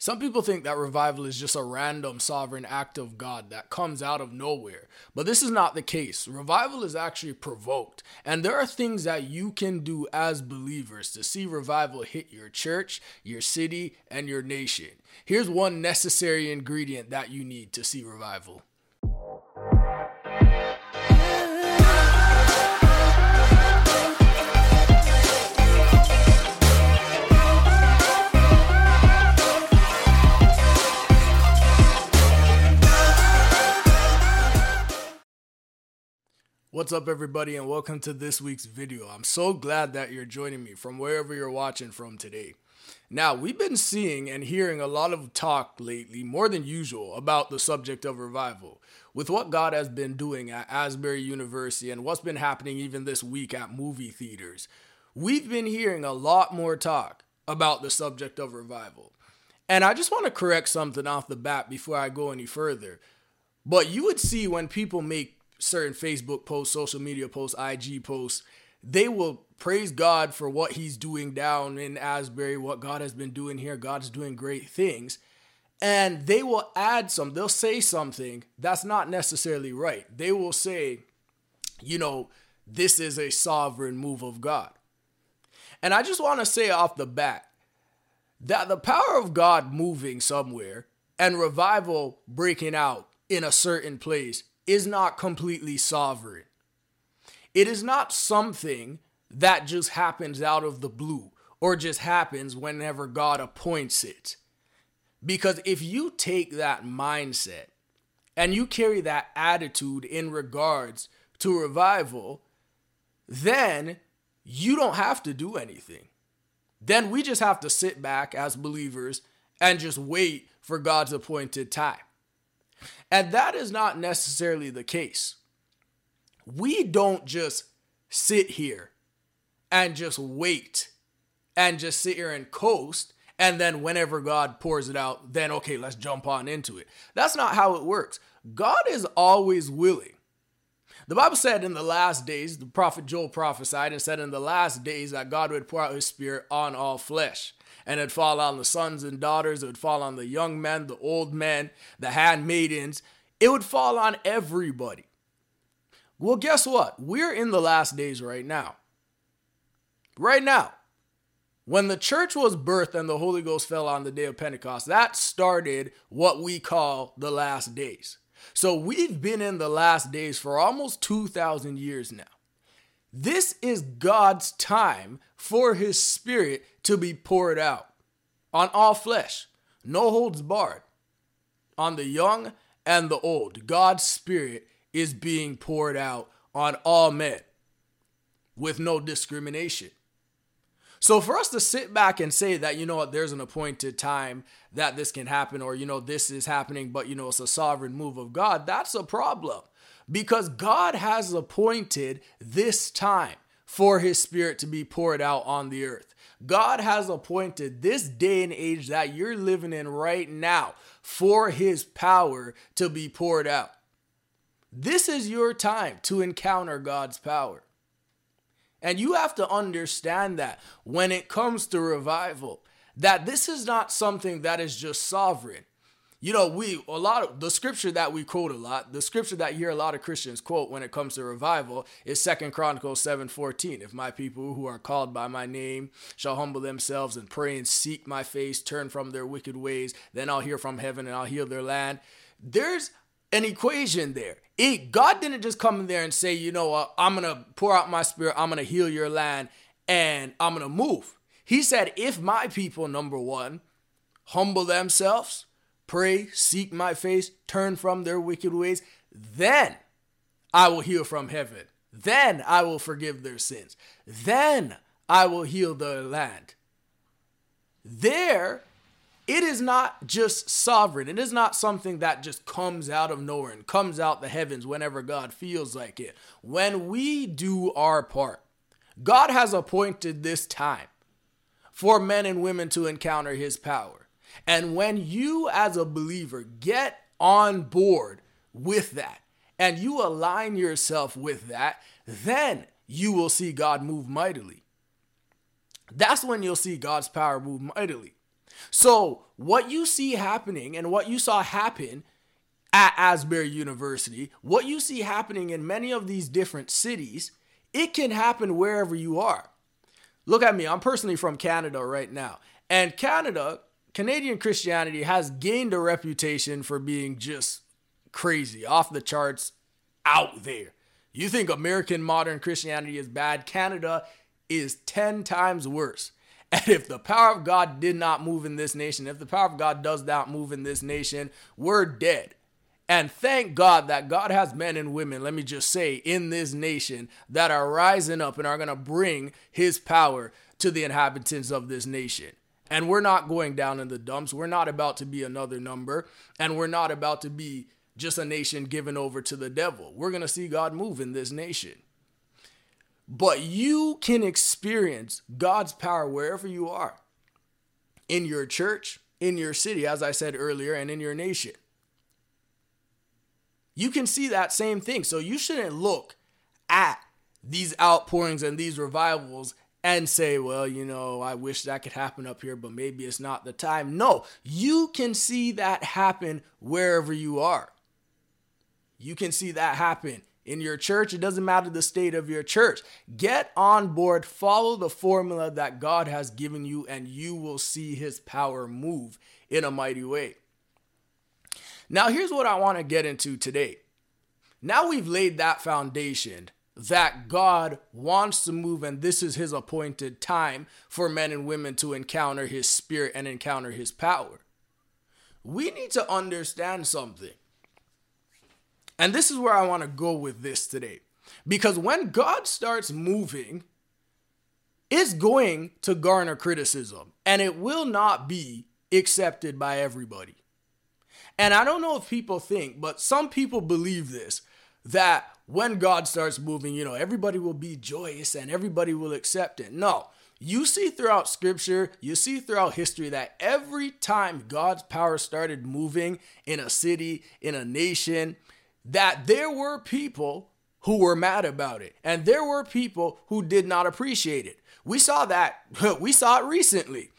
Some people think that revival is just a random sovereign act of God that comes out of nowhere. But this is not the case. Revival is actually provoked. And there are things that you can do as believers to see revival hit your church, your city, and your nation. Here's one necessary ingredient that you need to see revival. What's up, everybody, and welcome to this week's video. I'm so glad that you're joining me from wherever you're watching from today. Now, we've been seeing and hearing a lot of talk lately, more than usual, about the subject of revival. With what God has been doing at Asbury University and what's been happening even this week at movie theaters, we've been hearing a lot more talk about the subject of revival. And I just want to correct something off the bat before I go any further. But you would see when people make certain Facebook posts, social media posts, IG posts, they will praise God for what he's doing down in Asbury, what God has been doing here. God's doing great things. And they will add some, they'll say something that's not necessarily right. They will say, you know, this is a sovereign move of God. And I just want to say off the bat that the power of God moving somewhere and revival breaking out in a certain place is not completely sovereign. It is not something that just happens out of the blue or just happens whenever God appoints it. Because if you take that mindset and you carry that attitude in regards to revival, then you don't have to do anything. Then we just have to sit back as believers and just wait for God's appointed time. And that is not necessarily the case. We don't just sit here and just wait and just sit here and coast. And then whenever God pours it out, then okay, let's jump on into it. That's not how it works. God is always willing. The Bible said in the last days, the prophet Joel prophesied and said in the last days that God would pour out his spirit on all flesh and it'd fall on the sons and daughters, it would fall on the young men, the old men, the handmaidens. It would fall on everybody. Well, guess what? We're in the last days right now. Right now. When the church was birthed and the Holy Ghost fell on the day of Pentecost, that started what we call the last days. So we've been in the last days for almost 2,000 years now. This is God's time for his spirit to be poured out on all flesh, no holds barred, on the young and the old. God's spirit is being poured out on all men with no discrimination. So for us to sit back and say that, you know what, there's an appointed time that this can happen, or, you know, this is happening, but, you know, it's a sovereign move of God, that's a problem because God has appointed this time for his spirit to be poured out on the earth. God has appointed this day and age that you're living in right now for his power to be poured out. This is your time to encounter God's power. And you have to understand that when it comes to revival, that this is not something that is just sovereign you know, we a lot of the scripture that we quote a lot, the scripture that you hear a lot of Christians quote when it comes to revival is Second Chronicles 7:14. If my people who are called by my name shall humble themselves and pray and seek my face, turn from their wicked ways, then I'll hear from heaven and I'll heal their land. There's an equation there. It, God didn't just come in there and say, you know what, I'm gonna pour out my spirit, I'm gonna heal your land, and I'm gonna move. He said, if my people, number one, humble themselves, pray, seek my face, turn from their wicked ways, then I will heal from heaven. Then I will forgive their sins. Then I will heal their land. There, it is not just sovereign. It is not something that just comes out of nowhere and comes out the heavens whenever God feels like it. When we do our part, God has appointed this time for men and women to encounter his power. And when you, as a believer, get on board with that and you align yourself with that, then you will see God move mightily. That's when you'll see God's power move mightily. So, what you see happening and what you saw happen at Asbury University, what you see happening in many of these different cities, it can happen wherever you are. Look at me, I'm personally from Canada right now. And Canada, Canadian Christianity has gained a reputation for being just crazy, off the charts, out there. You think American modern Christianity is bad, Canada is 10 times worse. And if the power of God did not move in this nation, if the power of God does not move in this nation, we're dead. And thank God that God has men and women, let me just say, in this nation that are rising up and are going to bring his power to the inhabitants of this nation. And we're not going down in the dumps. We're not about to be another number. And we're not about to be just a nation given over to the devil. We're going to see God move in this nation. But you can experience God's power wherever you are in your church, in your city, as I said earlier, and in your nation. You can see that same thing. So you shouldn't look at these outpourings and these revivals and say, well, you know, I wish that could happen up here, but maybe it's not the time. No, you can see that happen wherever you are. You can see that happen in your church. It doesn't matter the state of your church. Get on board, follow the formula that God has given you, and you will see his power move in a mighty way. Now, here's what I want to get into today. Now we've laid that foundation that God wants to move, and this is his appointed time for men and women to encounter his spirit and encounter his power. We need to understand something. And this is where I want to go with this today. Because when God starts moving, it's going to garner criticism and it will not be accepted by everybody. And I don't know if people think, but some people believe this that when God starts moving, you know, everybody will be joyous and everybody will accept it. No, you see throughout scripture, you see throughout history that every time God's power started moving in a city, in a nation, that there were people who were mad about it and there were people who did not appreciate it. We saw that, we saw it recently.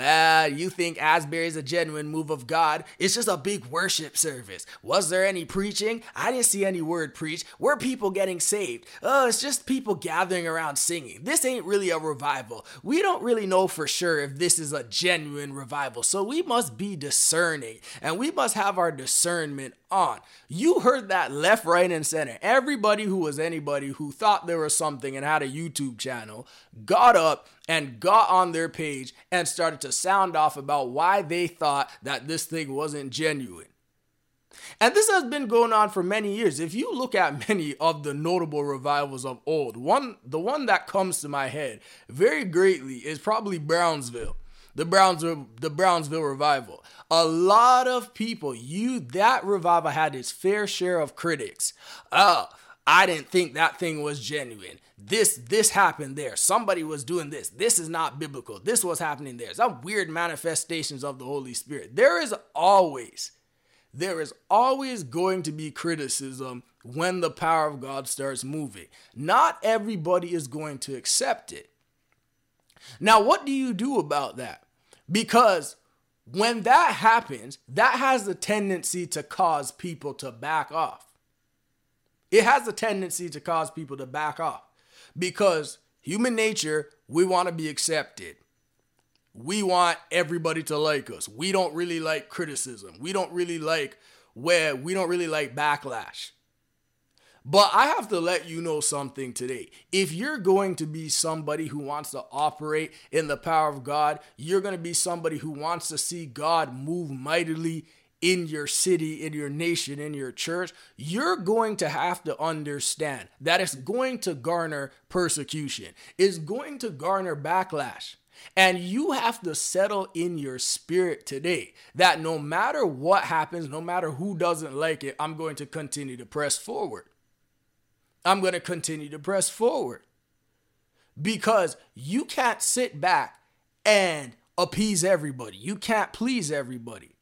Ah, you think Asbury is a genuine move of God? It's just a big worship service. Was there any preaching? I didn't see any word preached. Were people getting saved? Oh, it's just people gathering around singing. This ain't really a revival. We don't really know for sure if this is a genuine revival, so we must be discerning and we must have our discernment on. You heard that left, right, and center. Everybody who was anybody who thought there was something and had a YouTube channel got up and got on their page and started to sound off about why they thought that this thing wasn't genuine. And this has been going on for many years. If you look at many of the notable revivals of old, one the one that comes to my head very greatly is probably Brownsville. The Brownsville the Brownsville revival. A lot of people, you that revival had its fair share of critics. Oh, I didn't think that thing was genuine. This this happened there. Somebody was doing this. This is not biblical. This was happening there. Some weird manifestations of the Holy Spirit. There is always there is always going to be criticism when the power of God starts moving. Not everybody is going to accept it. Now, what do you do about that? Because when that happens, that has the tendency to cause people to back off. It has a tendency to cause people to back off because human nature, we want to be accepted. We want everybody to like us. We don't really like criticism. We don't really like where we don't really like backlash. But I have to let you know something today. If you're going to be somebody who wants to operate in the power of God, you're going to be somebody who wants to see God move mightily in your city, in your nation, in your church, you're going to have to understand that it's going to garner persecution, it's going to garner backlash. And you have to settle in your spirit today that no matter what happens, no matter who doesn't like it, I'm going to continue to press forward. I'm going to continue to press forward because you can't sit back and appease everybody. You can't please everybody.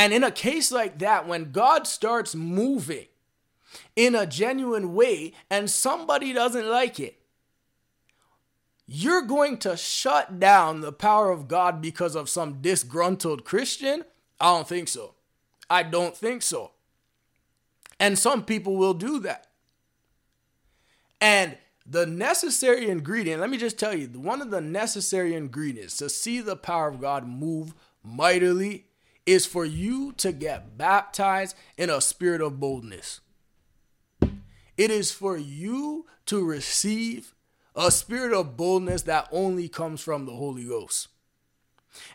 And in a case like that, when God starts moving in a genuine way and somebody doesn't like it, you're going to shut down the power of God because of some disgruntled Christian? I don't think so. I don't think so. And some people will do that. And the necessary ingredient, let me just tell you, one of the necessary ingredients to see the power of God move mightily is for you to get baptized in a spirit of boldness. It is for you to receive a spirit of boldness that only comes from the Holy Ghost.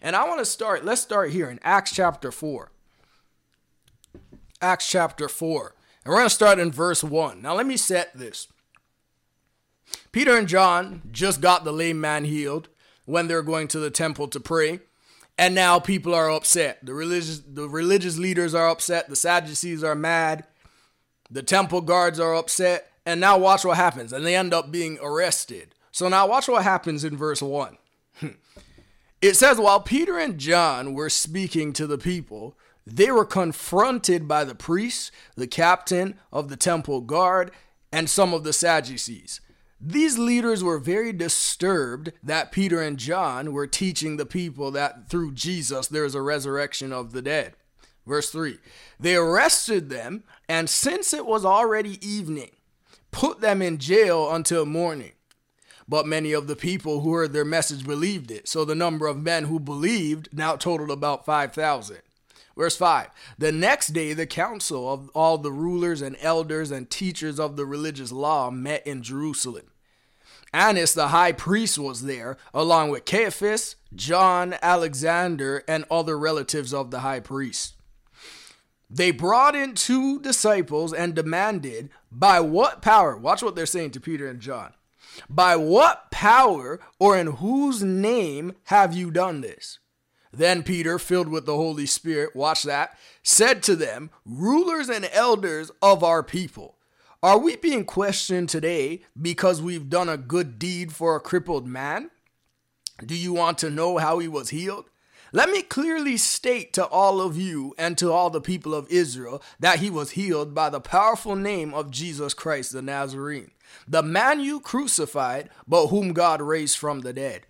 And I want to start, let's start here in Acts chapter 4. Acts chapter 4. And we're going to start in verse 1. Now, let me set this. Peter and John just got the lame man healed when they're going to the temple to pray. And now people are upset. The religious the religious leaders are upset. The Sadducees are mad. The temple guards are upset. And now watch what happens. And they end up being arrested. So now watch what happens in verse 1. it says while Peter and John were speaking to the people, they were confronted by the priests, the captain of the temple guard, and some of the Sadducees. These leaders were very disturbed that Peter and John were teaching the people that through Jesus there is a resurrection of the dead. Verse 3 They arrested them, and since it was already evening, put them in jail until morning. But many of the people who heard their message believed it, so the number of men who believed now totaled about 5,000. Verse 5 The next day, the council of all the rulers and elders and teachers of the religious law met in Jerusalem. Annas the high priest was there, along with Caiaphas, John, Alexander, and other relatives of the high priest. They brought in two disciples and demanded, By what power? Watch what they're saying to Peter and John. By what power or in whose name have you done this? Then Peter, filled with the Holy Spirit, watch that, said to them, Rulers and elders of our people, are we being questioned today because we've done a good deed for a crippled man? Do you want to know how he was healed? Let me clearly state to all of you and to all the people of Israel that he was healed by the powerful name of Jesus Christ the Nazarene, the man you crucified, but whom God raised from the dead.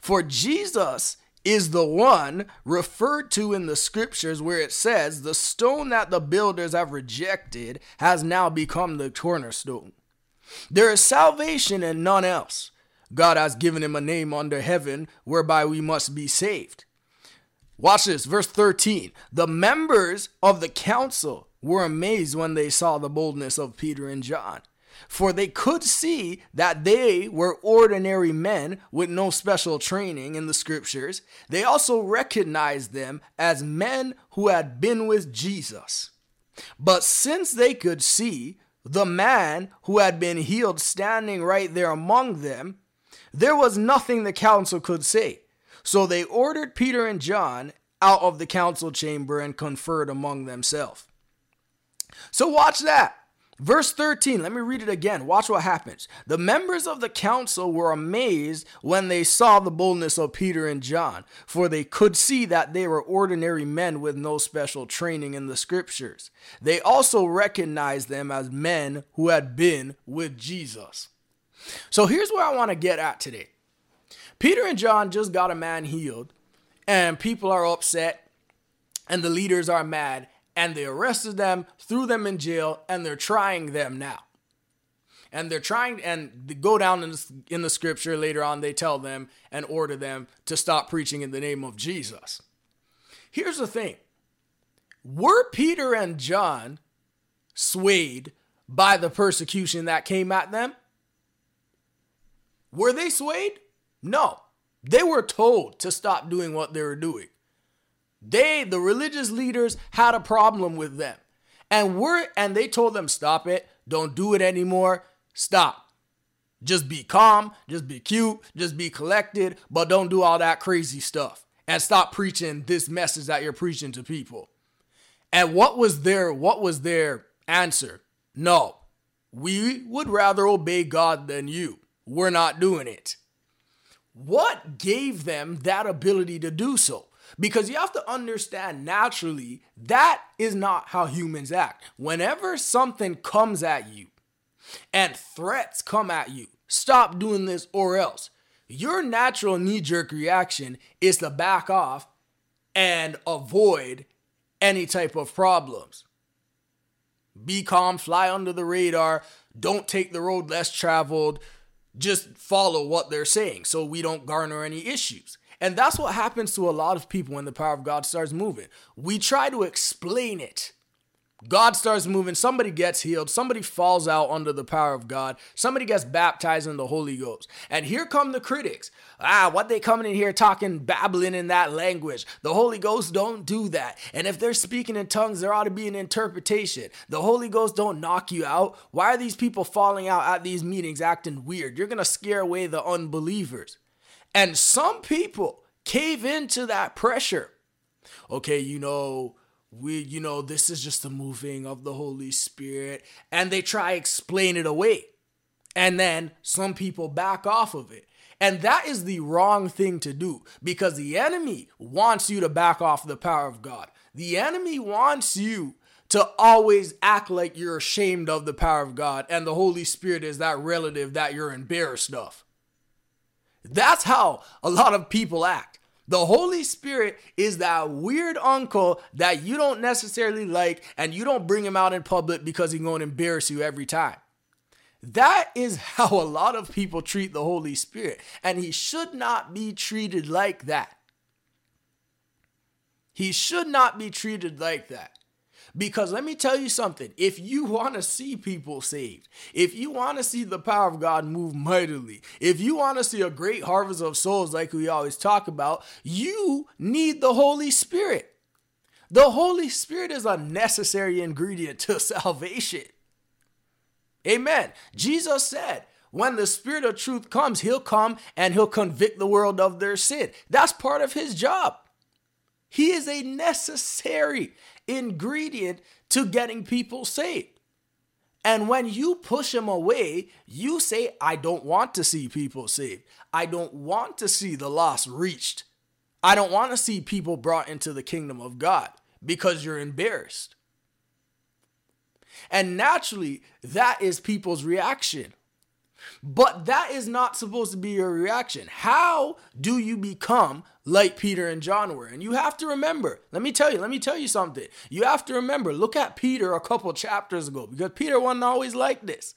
For Jesus is the one referred to in the scriptures where it says, The stone that the builders have rejected has now become the cornerstone. There is salvation in none else. God has given him a name under heaven whereby we must be saved. Watch this, verse 13. The members of the council were amazed when they saw the boldness of Peter and John for they could see that they were ordinary men with no special training in the scriptures. They also recognized them as men who had been with Jesus. But since they could see the man who had been healed standing right there among them, there was nothing the council could say. So they ordered Peter and John out of the council chamber and conferred among themselves. So watch that. Verse 13, let me read it again. Watch what happens. The members of the council were amazed when they saw the boldness of Peter and John, for they could see that they were ordinary men with no special training in the scriptures. They also recognized them as men who had been with Jesus. So here's where I want to get at today Peter and John just got a man healed, and people are upset, and the leaders are mad, and they arrested them, threw them in jail, and they're trying them now. And they're trying, and go down in the, in the scripture later on, they tell them and order them to stop preaching in the name of Jesus. Here's the thing were Peter and John swayed by the persecution that came at them? Were they swayed? No. They were told to stop doing what they were doing. They, the religious leaders, had a problem with them. And we're and they told them, stop it, don't do it anymore, stop. Just be calm, just be cute, just be collected, but don't do all that crazy stuff. And stop preaching this message that you're preaching to people. And what was their what was their answer? No. We would rather obey God than you. We're not doing it. What gave them that ability to do so? Because you have to understand naturally that is not how humans act. Whenever something comes at you and threats come at you, stop doing this or else. your natural knee jerk reaction is to back off and avoid any type of problems. Be calm, fly under the radar, don't take the road less traveled, just follow what they're saying so we don't garner any issues. And that's what happens to a lot of people when the power of God starts moving. We try to explain it God starts moving, somebody gets healed, somebody falls out under the power of God, somebody gets baptized in the Holy Ghost. And here come the critics. Ah, what they coming in here talking, babbling in that language. The Holy Ghost don't do that. And if they're speaking in tongues, there ought to be an interpretation. The Holy Ghost don't knock you out. Why are these people falling out at these meetings acting weird? You're going to scare away the unbelievers. And some people cave into that pressure. Okay, you know, we you know this is just the moving of the holy spirit. And they try explain it away. And then some people back off of it. And that is the wrong thing to do because the enemy wants you to back off the power of god. The enemy wants you to always act like you're ashamed of the power of god and the holy spirit is that relative that you're embarrassed of that's how a lot of people act the Holy Spirit is that weird uncle that you don't necessarily like and you don't bring him out in public because he's going to embarrass you every time. That is how a lot of people treat the Holy Spirit, and he should not be treated like that. He should not be treated like that. Because let me tell you something if you want to see people saved, if you want to see the power of God move mightily, if you want to see a great harvest of souls like we always talk about, you need the Holy Spirit. The Holy Spirit is a necessary ingredient to salvation. Amen. Jesus said, when the Spirit of truth comes, He'll come and He'll convict the world of their sin. That's part of His job. He is a necessary ingredient to getting people saved. And when you push them away, you say, I don't want to see people saved. I don't want to see the lost reached. I don't want to see people brought into the kingdom of God because you're embarrassed. And naturally, that is people's reaction. But that is not supposed to be your reaction. How do you become like Peter and John were? And you have to remember, let me tell you, let me tell you something. You have to remember, look at Peter a couple chapters ago because Peter wasn't always like this.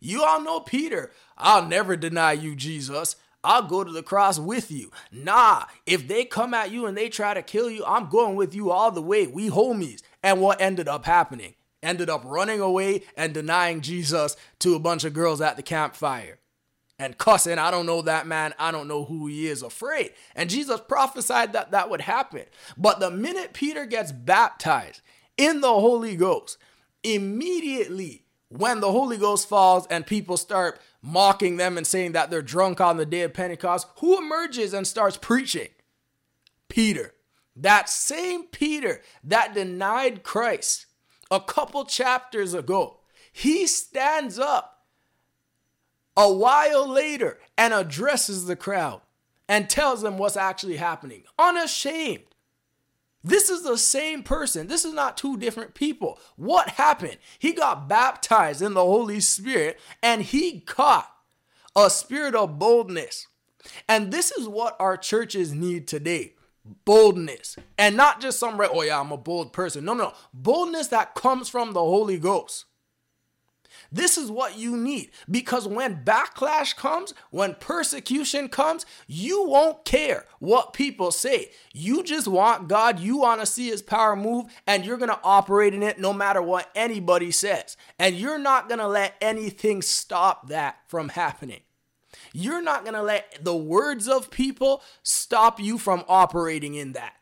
You all know Peter. I'll never deny you, Jesus. I'll go to the cross with you. Nah, if they come at you and they try to kill you, I'm going with you all the way. We homies. And what ended up happening? ended up running away and denying Jesus to a bunch of girls at the campfire and cussing, I don't know that man, I don't know who he is, afraid. And Jesus prophesied that that would happen. But the minute Peter gets baptized in the Holy Ghost, immediately when the Holy Ghost falls and people start mocking them and saying that they're drunk on the day of Pentecost, who emerges and starts preaching? Peter. That same Peter that denied Christ a couple chapters ago, he stands up a while later and addresses the crowd and tells them what's actually happening, unashamed. This is the same person. This is not two different people. What happened? He got baptized in the Holy Spirit and he caught a spirit of boldness. And this is what our churches need today boldness and not just some oh yeah i'm a bold person no no boldness that comes from the holy ghost this is what you need. Because when backlash comes when persecution comes you won't care what people say. You just want god you want to see his power move and you're going to operate in it no matter what anybody says. And you're not going to let anything stop that from happening. You're not going to let the words of people stop you from operating in that.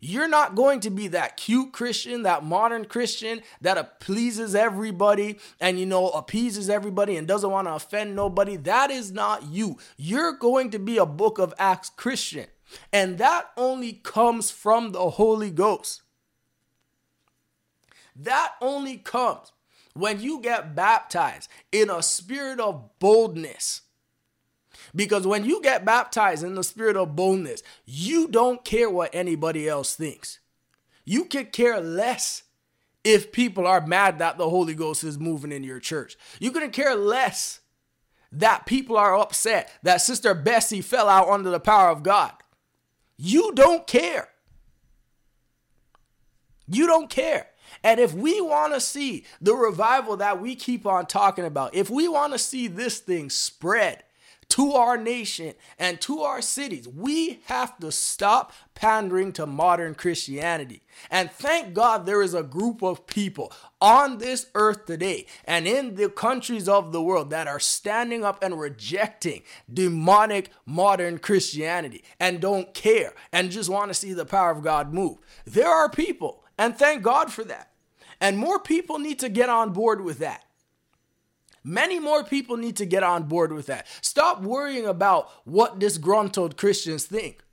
You're not going to be that cute Christian, that modern Christian that pleases everybody and, you know, appeases everybody and doesn't want to offend nobody. That is not you. You're going to be a book of Acts Christian. And that only comes from the Holy Ghost. That only comes when you get baptized in a spirit of boldness because when you get baptized in the spirit of boldness, you don't care what anybody else thinks. You could care less if people are mad that the Holy Ghost is moving in your church. You couldn't care less that people are upset that Sister Bessie fell out under the power of God. You don't care. You don't care. And if we want to see the revival that we keep on talking about, if we want to see this thing spread, to our nation and to our cities. We have to stop pandering to modern Christianity. And thank God there is a group of people on this earth today and in the countries of the world that are standing up and rejecting demonic modern Christianity and don't care and just want to see the power of God move. There are people, and thank God for that. And more people need to get on board with that. Many more people need to get on board with that. Stop worrying about what disgruntled Christians think.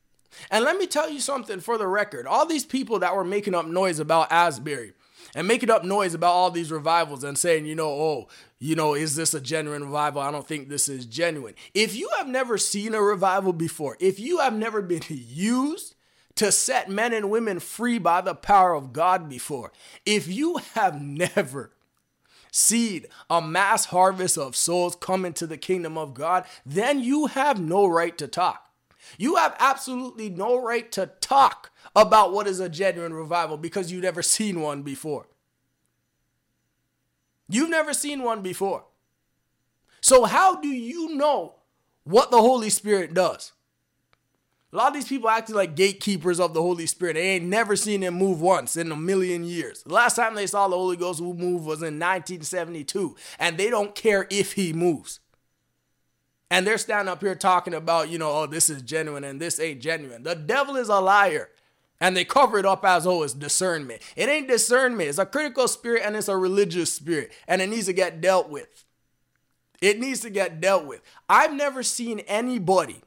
And let me tell you something for the record all these people that were making up noise about Asbury and making up noise about all these revivals and saying, you know, oh, you know, is this a genuine revival? I don't think this is genuine. If you have never seen a revival before, if you have never been used to set men and women free by the power of God before, if you have never seed, a mass harvest of souls come into the kingdom of God, then you have no right to talk. You have absolutely no right to talk about what is a genuine revival because you've never seen one before. You've never seen one before. So, how do you know what the Holy Spirit does? A lot of these people acting like gatekeepers of the Holy Spirit. They ain't never seen him move once in a million years. The last time they saw the Holy Ghost move was in 1972, and they don't care if he moves. And they're standing up here talking about, you know, oh, this is genuine and this ain't genuine. The devil is a liar. And they cover it up as, oh, it's discernment. It ain't discernment. It's a critical spirit and it's a religious spirit. And it needs to get dealt with. It needs to get dealt with. I've never seen anybody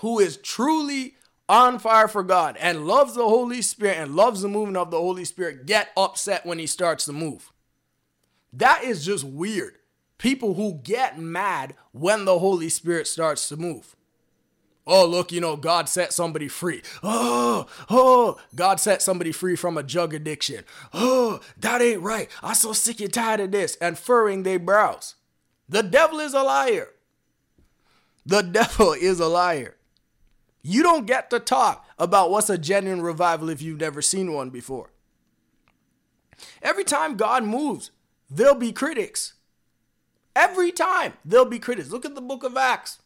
who is truly on fire for God and loves the Holy Spirit and loves the movement of the Holy Spirit get upset when he starts to move. That is just weird. People who get mad when the Holy Spirit starts to move. Oh, look, you know, God set somebody free. Oh, oh, God set somebody free from a drug addiction. Oh, that ain't right. I'm so sick and tired of this. And furrowing their brows. The devil is a liar. The devil is a liar. You don't get to talk about what's a genuine revival if you've never seen one before. Every time God moves, there'll be critics. Every time there'll be critics. Look at the book of Acts.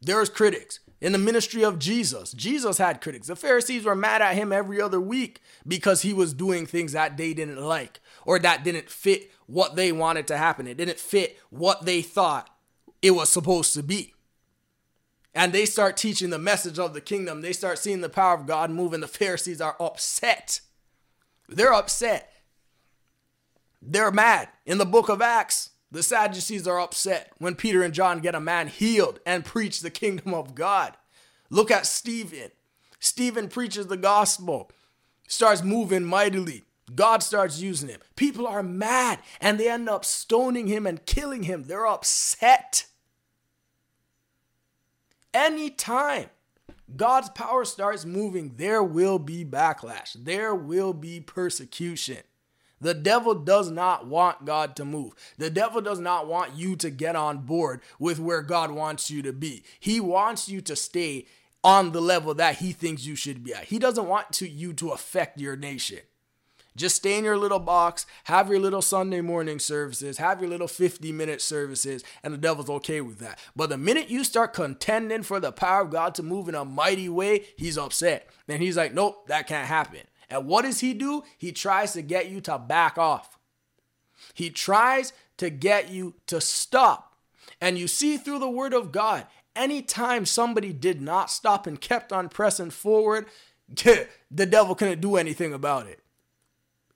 There's critics. In the ministry of Jesus, Jesus had critics. The Pharisees were mad at him every other week because he was doing things that they didn't like or that didn't fit what they wanted to happen. It didn't fit what they thought it was supposed to be and they start teaching the message of the kingdom, they start seeing the power of God moving. the Pharisees are upset. They're upset. They're mad. In the book of Acts, the Sadducees are upset when Peter and John get a man healed and preach the kingdom of God. Look at Stephen. Stephen preaches the gospel, starts moving mightily. God starts using him. People are mad and they end up stoning him and killing him. They're upset. Anytime God's power starts moving, there will be backlash, there will be persecution. The devil does not want God to move. The devil does not want you to get on board with where God wants you to be. He wants you to stay on the level that he thinks you should be at. He doesn't want to, you to affect your nation. Just stay in your little box, have your little Sunday morning services, have your little 50 minute services, and the devil's okay with that. But the minute you start contending for the power of God to move in a mighty way, he's upset. And he's like, nope, that can't happen. And what does he do? He tries to get you to back off. He tries to get you to stop. And you see through the word of God, anytime somebody did not stop and kept on pressing forward, the devil couldn't do anything about it.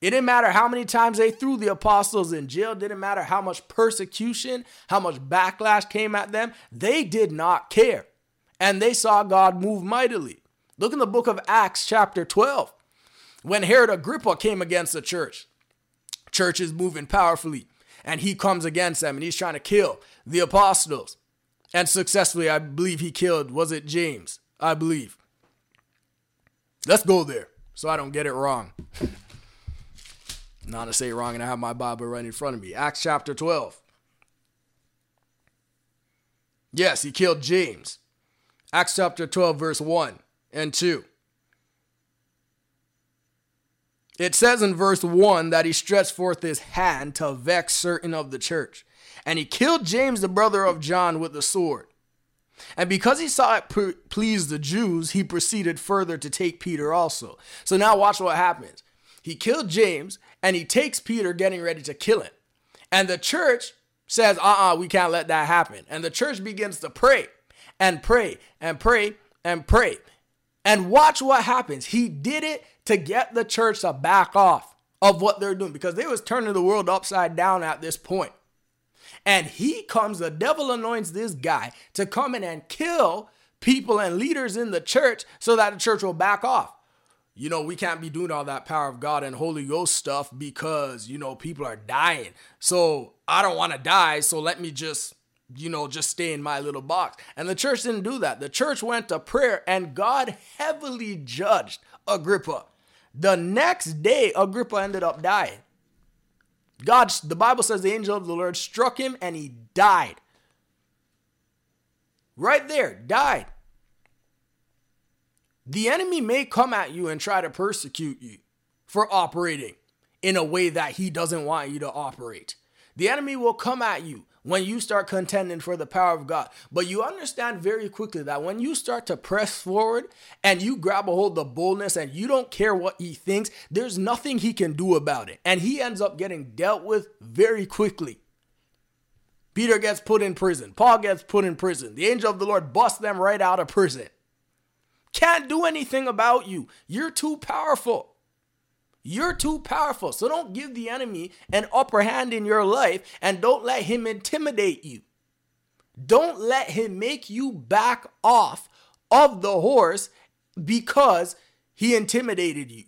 It didn't matter how many times they threw the apostles in jail, didn't matter how much persecution, how much backlash came at them. They did not care. And they saw God move mightily. Look in the book of Acts, chapter 12. When Herod Agrippa came against the church, church is moving powerfully, and he comes against them and he's trying to kill the apostles. And successfully, I believe he killed, was it James? I believe. Let's go there so I don't get it wrong. Not to say wrong, and I have my Bible right in front of me. Acts chapter 12. Yes, he killed James. Acts chapter 12, verse 1 and 2. It says in verse 1 that he stretched forth his hand to vex certain of the church. And he killed James, the brother of John, with the sword. And because he saw it pre- please the Jews, he proceeded further to take Peter also. So now watch what happens. He killed James and he takes Peter, getting ready to kill him. And the church says, uh uh-uh, uh we can't let that happen. And the church begins to pray and pray and pray and pray. And watch what happens. He did it to get the church to back off of what they're doing because they was turning the world upside down at this point. And he comes, the devil anoints this guy to come in and kill people and leaders in the church so that the church will back off you know, we can't be doing all that power of God and Holy Ghost stuff because, you know, people are dying. So I don't want to die. So let me just, you know, just stay in my little box. And the church didn't do that. The church went to prayer and God heavily judged Agrippa. The next day, Agrippa ended up dying. God, the Bible says the angel of the Lord struck him and he died. Right there, died. The enemy may come at you and try to persecute you for operating in a way that he doesn't want you to operate. The enemy will come at you when you start contending for the power of God. But you understand very quickly that when you start to press forward and you grab a hold of the boldness and you don't care what he thinks, there's nothing he can do about it. And he ends up getting dealt with very quickly. Peter gets put in prison. Paul gets put in prison. The angel of the Lord busts them right out of prison. Can't do anything about you. You're too powerful. You're too powerful. So don't give the enemy an upper hand in your life and don't let him intimidate you. Don't let him make you back off of the horse because he intimidated you.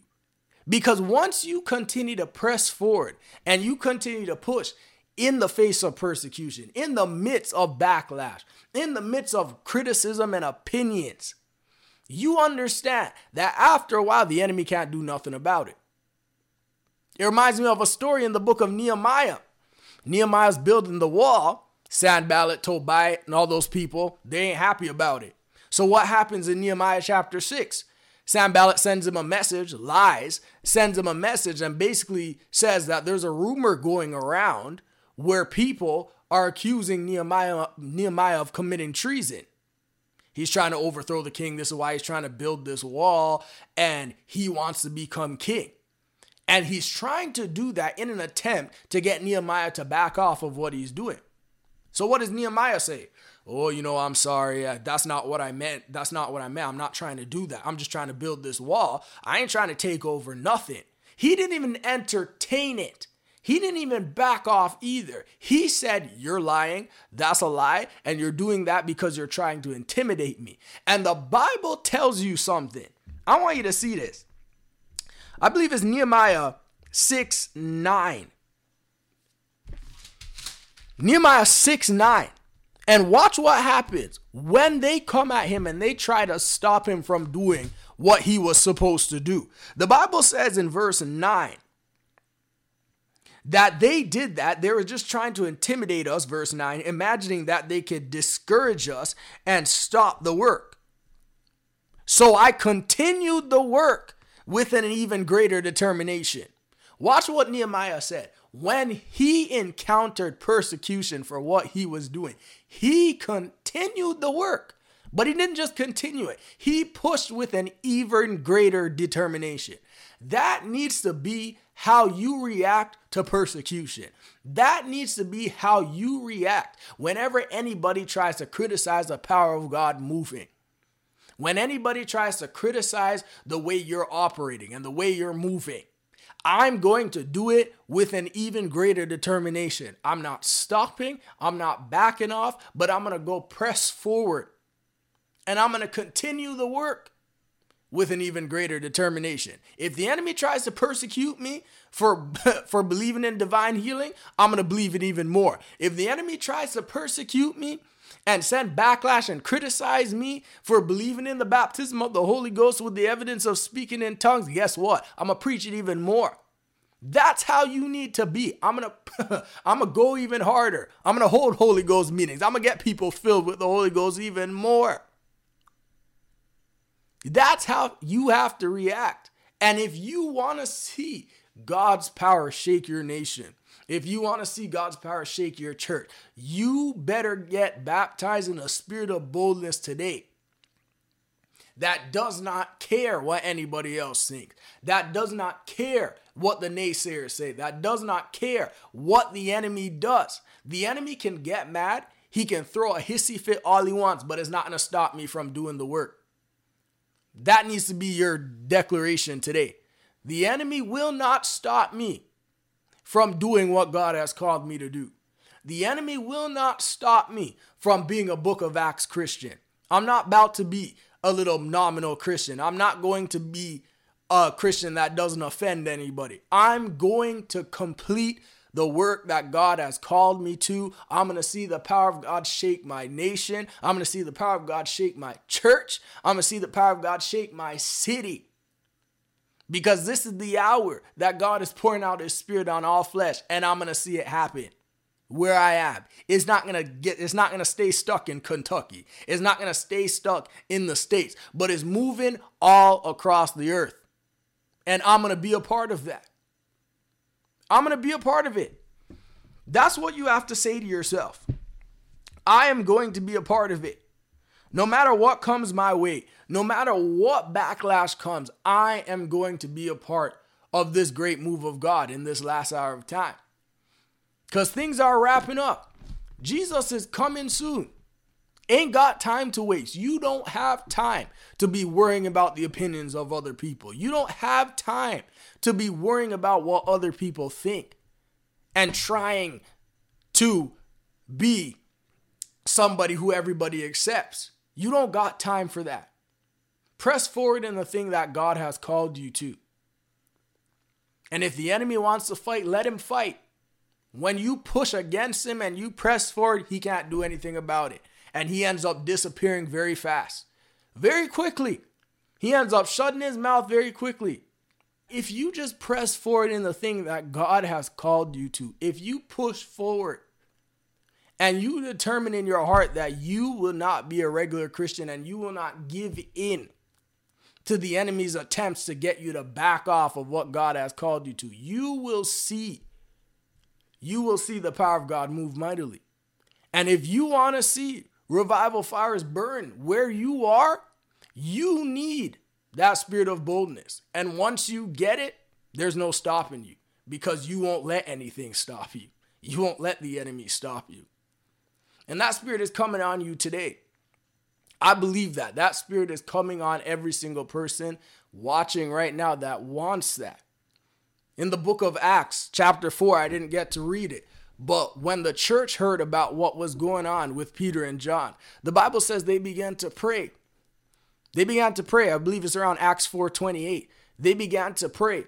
Because once you continue to press forward and you continue to push in the face of persecution, in the midst of backlash, in the midst of criticism and opinions, you understand that after a while, the enemy can't do nothing about it. It reminds me of a story in the book of Nehemiah. Nehemiah's building the wall. Sanballat, Tobiah, and all those people, they ain't happy about it. So what happens in Nehemiah chapter 6? Sanballat sends him a message, lies, sends him a message, and basically says that there's a rumor going around where people are accusing Nehemiah, Nehemiah of committing treason. He's trying to overthrow the king. This is why he's trying to build this wall and he wants to become king. And he's trying to do that in an attempt to get Nehemiah to back off of what he's doing. So, what does Nehemiah say? Oh, you know, I'm sorry. Uh, that's not what I meant. That's not what I meant. I'm not trying to do that. I'm just trying to build this wall. I ain't trying to take over nothing. He didn't even entertain it. He didn't even back off either. He said, You're lying. That's a lie. And you're doing that because you're trying to intimidate me. And the Bible tells you something. I want you to see this. I believe it's Nehemiah 6 9. Nehemiah 6 9. And watch what happens when they come at him and they try to stop him from doing what he was supposed to do. The Bible says in verse 9 that they did that. They were just trying to intimidate us, verse 9, imagining that they could discourage us and stop the work. So I continued the work with an even greater determination. Watch what Nehemiah said. When he encountered persecution for what he was doing, he continued the work. But he didn't just continue it, he pushed with an even greater determination. That needs to be how you react to persecution. That needs to be how you react whenever anybody tries to criticize the power of God moving. When anybody tries to criticize the way you're operating and the way you're moving, I'm going to do it with an even greater determination. I'm not stopping, I'm not backing off, but I'm going to go press forward and I'm going to continue the work with an even greater determination. If the enemy tries to persecute me for for believing in divine healing, I'm going to believe it even more. If the enemy tries to persecute me and send backlash and criticize me for believing in the baptism of the Holy Ghost with the evidence of speaking in tongues, guess what? I'm going to preach it even more. That's how you need to be. I'm going to I'm going to go even harder. I'm going to hold Holy Ghost meetings. I'm going to get people filled with the Holy Ghost even more. That's how you have to react. And if you want to see God's power shake your nation, if you want to see God's power shake your church, you better get baptized in a spirit of boldness today that does not care what anybody else thinks, that does not care what the naysayers say, that does not care what the enemy does. The enemy can get mad, he can throw a hissy fit all he wants, but it's not going to stop me from doing the work. That needs to be your declaration today. The enemy will not stop me from doing what God has called me to do. The enemy will not stop me from being a book of Acts Christian. I'm not about to be a little nominal Christian. I'm not going to be a Christian that doesn't offend anybody. I'm going to complete the work that God has called me to. I'm going to see the power of God shake my nation. I'm going to see the power of God shake my church. I'm going to see the power of God shake my city. Because this is the hour that God is pouring out his spirit on all flesh and I'm going to see it happen where I am. It's not to get it's not to stay stuck in Kentucky. It's not to stay stuck in the states, but it's moving all across the earth. And I'm to be a part of that. I'm going to be a part of it. That's what you have to say to yourself. I am going to be a part of it. No matter what comes my way, no matter what backlash comes, I am going to be a part of this great move of God in this last hour of time. Because things are wrapping up. Jesus is coming soon. Ain't got time to waste. You don't have time to be worrying about the opinions of other people. You don't have time to be worrying about what other people think and trying to be somebody who everybody accepts. You don't got time for that. Press forward in the thing that God has called you to. And if the enemy wants to fight, let him fight. When you push against him and you press forward, he can't do anything about it. And he ends up disappearing very fast, very quickly. He ends up shutting his mouth very quickly if you just press forward in the thing that God has called you to, if you push forward and you determine in your heart that you will not be a regular Christian and you will not give in to the enemy's attempts to get you to back off of what God has called you to, you will see you will see the power of God move mightily. And if you want to see revival fires burn where you are, you need that spirit of boldness. And once you get it, there's no stopping you because you won't let anything stop you. You won't let the enemy stop you. And that spirit is coming on you today. I believe that. That spirit is coming on every single person watching right now that wants that. In the book of Acts, chapter 4, I didn't get to read it. But when the church heard about what was going on with Peter and John, the Bible says they began to pray. They began to pray. I believe it's around Acts 4:28. They began to pray.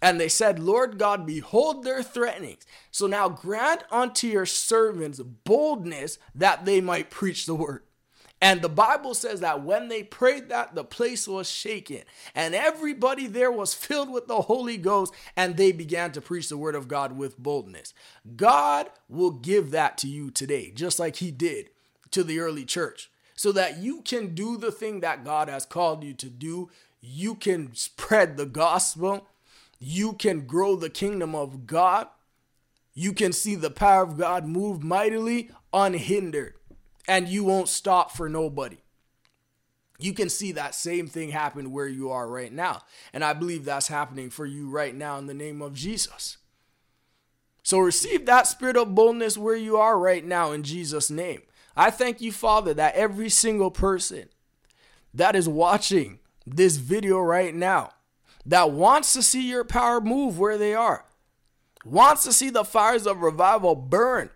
And they said, Lord God, behold their threatenings. So now grant unto your servants boldness that they might preach the word. And the Bible says that when they prayed that, the place was shaken. And everybody there was filled with the Holy Ghost, and they began to preach the word of God with boldness. God will give that to you today, just like He did to the early church so that you can do the thing that God has called you to do. You can spread the gospel. You can grow the kingdom of God. You can see the power of God move mightily unhindered, and you won't stop for nobody. You can see that same thing happen where you are right now. And I believe that's happening for you right now in the name of Jesus. So receive that spirit of boldness where you are right now in Jesus' name. I thank you, Father, that every single person that is watching this video right now that wants to see your power move where they are, wants to see the fires of revival burn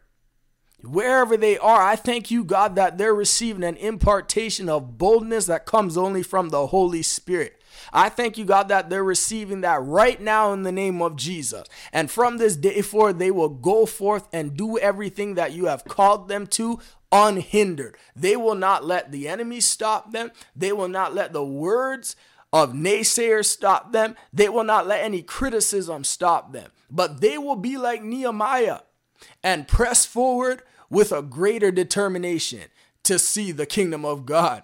wherever they are. I thank you, God, that they're receiving an impartation of boldness that comes only from the Holy Spirit. I thank you, God, that they're receiving that right now in the name of Jesus. And from this day forward, they will go forth and do everything that you have called them to unhindered. They will not let the enemy stop them. They will not let the words of naysayers stop them. They will not let any criticism stop them. But they will be like Nehemiah and press forward with a greater determination to see the kingdom of God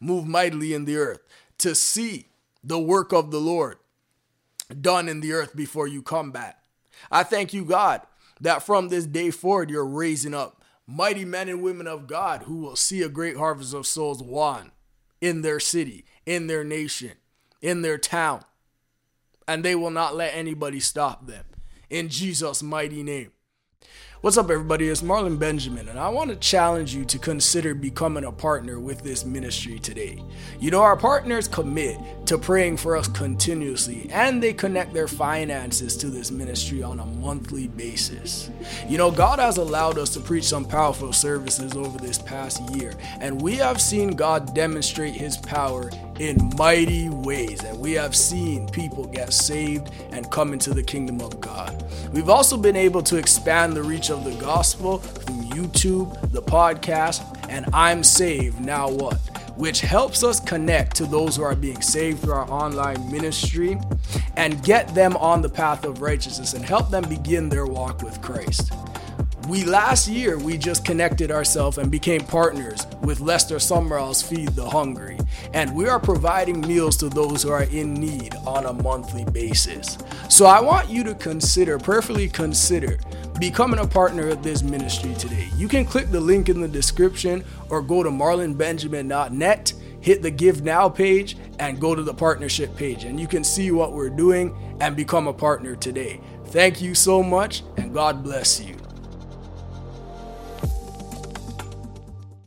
move mightily in the earth, to see the work of the Lord done in the earth before you come back. I thank you, God, that from this day forward, you're raising up mighty men and women of God who will see a great harvest of souls won in their city, in their nation, in their town. And they will not let anybody stop them. In Jesus' mighty name. What's up, everybody? It's Marlon Benjamin, and I want to challenge you to consider becoming a partner with this ministry today. You know, our partners commit to praying for us continuously, and they connect their finances to this ministry on a monthly basis. You know, God has allowed us to preach some powerful services over this past year, and we have seen God demonstrate His power in mighty ways, and we have seen people get saved and come into the kingdom of God. We've also been able to expand the reach of the gospel through YouTube, the podcast, and I'm Saved Now What, which helps us connect to those who are being saved through our online ministry and get them on the path of righteousness and help them begin their walk with Christ. We last year we just connected ourselves and became partners with Lester Sumrall's Feed the Hungry, and we are providing meals to those who are in need on a monthly basis. So I want you to consider, prayerfully consider becoming a partner of this ministry today. You can click the link in the description or go to marlonbenjamin.net, hit the Give Now page, and go to the partnership page, and you can see what we're doing and become a partner today. Thank you so much, and God bless you.